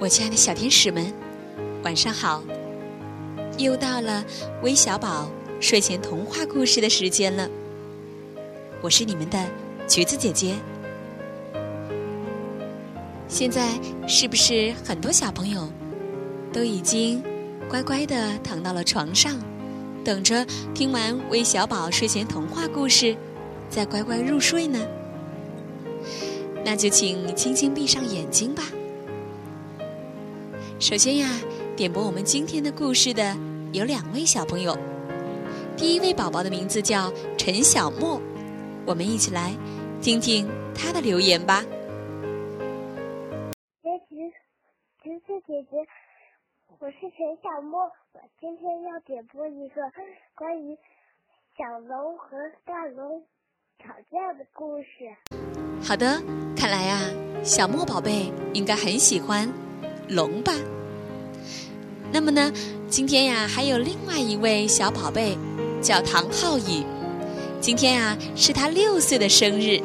我亲爱的小天使们，晚上好！又到了微小宝睡前童话故事的时间了。我是你们的橘子姐姐。现在是不是很多小朋友都已经乖乖的躺到了床上，等着听完微小宝睡前童话故事，再乖乖入睡呢？那就请轻轻闭上眼睛吧。首先呀，点播我们今天的故事的有两位小朋友。第一位宝宝的名字叫陈小莫，我们一起来听听他的留言吧。橘橘子姐姐，我是陈小莫，我今天要点播一个关于小龙和大龙吵架的故事。好的，看来呀，小莫宝贝应该很喜欢。龙吧。那么呢，今天呀，还有另外一位小宝贝，叫唐浩宇。今天呀，是他六岁的生日。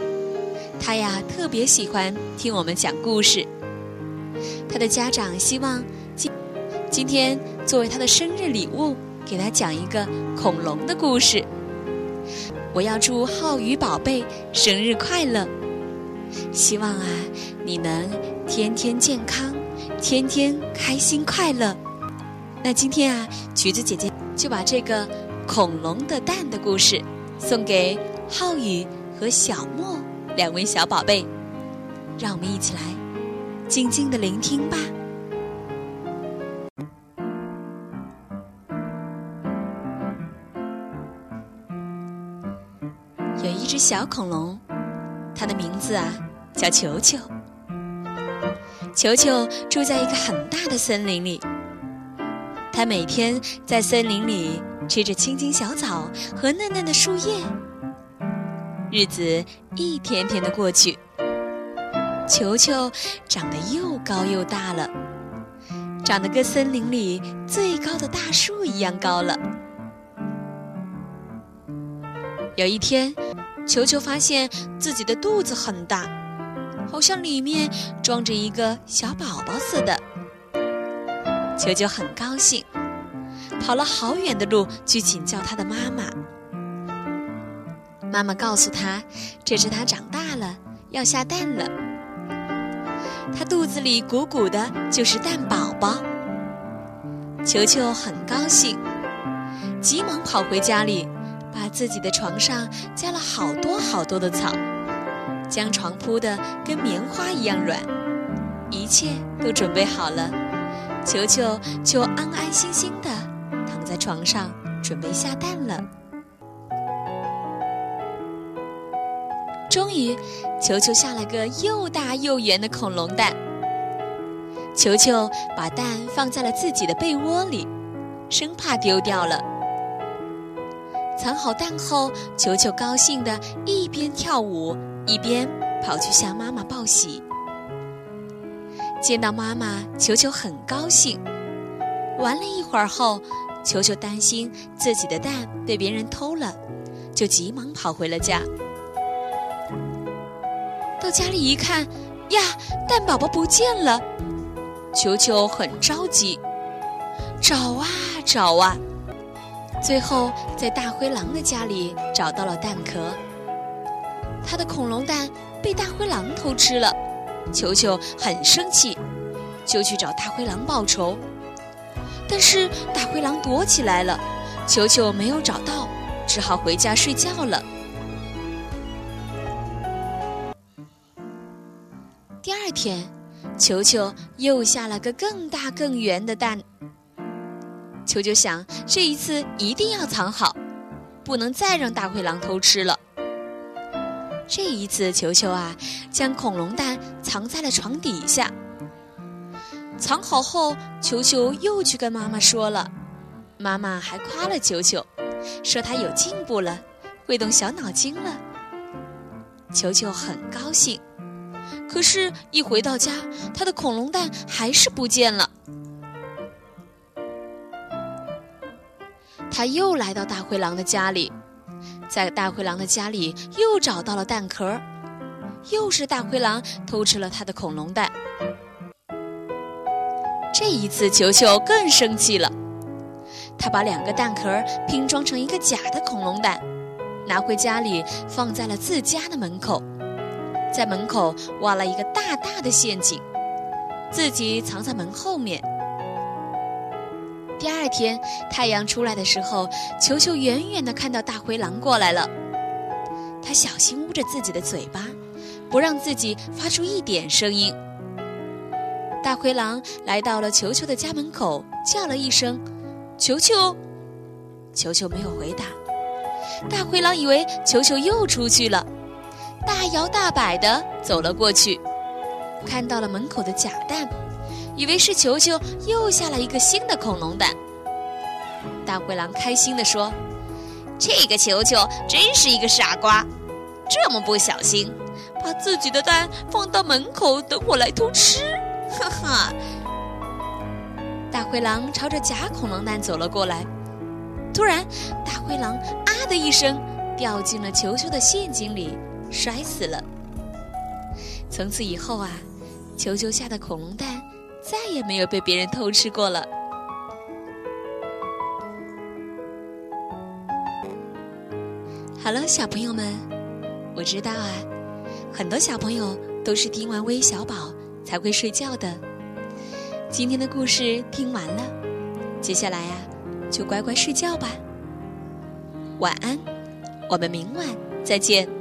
他呀，特别喜欢听我们讲故事。他的家长希望今今天作为他的生日礼物，给他讲一个恐龙的故事。我要祝浩宇宝贝生日快乐！希望啊，你能天天健康。天天开心快乐。那今天啊，橘子姐姐就把这个恐龙的蛋的故事送给浩宇和小莫两位小宝贝，让我们一起来静静的聆听吧。有一只小恐龙，它的名字啊叫球球。球球住在一个很大的森林里，他每天在森林里吃着青青小草和嫩嫩的树叶。日子一天天的过去，球球长得又高又大了，长得跟森林里最高的大树一样高了。有一天，球球发现自己的肚子很大。好像里面装着一个小宝宝似的，球球很高兴，跑了好远的路去请教他的妈妈。妈妈告诉他，这是他长大了要下蛋了，他肚子里鼓鼓的就是蛋宝宝。球球很高兴，急忙跑回家里，把自己的床上加了好多好多的草。将床铺得跟棉花一样软，一切都准备好了，球球就安安心心地躺在床上，准备下蛋了。终于，球球下了个又大又圆的恐龙蛋。球球把蛋放在了自己的被窝里，生怕丢掉了。藏好蛋后，球球高兴地一边跳舞。一边跑去向妈妈报喜，见到妈妈，球球很高兴。玩了一会儿后，球球担心自己的蛋被别人偷了，就急忙跑回了家。到家里一看，呀，蛋宝宝不见了！球球很着急，找啊找啊，最后在大灰狼的家里找到了蛋壳。他的恐龙蛋被大灰狼偷吃了，球球很生气，就去找大灰狼报仇。但是大灰狼躲起来了，球球没有找到，只好回家睡觉了。第二天，球球又下了个更大更圆的蛋。球球想，这一次一定要藏好，不能再让大灰狼偷吃了。这一次，球球啊，将恐龙蛋藏在了床底下。藏好后，球球又去跟妈妈说了，妈妈还夸了球球，说他有进步了，会动小脑筋了。球球很高兴，可是，一回到家，他的恐龙蛋还是不见了。他又来到大灰狼的家里。在大灰狼的家里又找到了蛋壳，又是大灰狼偷吃了他的恐龙蛋。这一次，球球更生气了。他把两个蛋壳拼装成一个假的恐龙蛋，拿回家里放在了自家的门口，在门口挖了一个大大的陷阱，自己藏在门后面。第二天太阳出来的时候，球球远远地看到大灰狼过来了。他小心捂着自己的嘴巴，不让自己发出一点声音。大灰狼来到了球球的家门口，叫了一声。球球，球球没有回答。大灰狼以为球球又出去了，大摇大摆地走了过去，看到了门口的假蛋，以为是球球又下了一个新的恐龙蛋。大灰狼开心地说：“这个球球真是一个傻瓜，这么不小心，把自己的蛋放到门口等我来偷吃，哈哈。”大灰狼朝着假恐龙蛋走了过来，突然，大灰狼“啊”的一声掉进了球球的陷阱里，摔死了。从此以后啊，球球下的恐龙蛋再也没有被别人偷吃过了。好了，小朋友们，我知道啊，很多小朋友都是听完微小宝才会睡觉的。今天的故事听完了，接下来呀，就乖乖睡觉吧。晚安，我们明晚再见。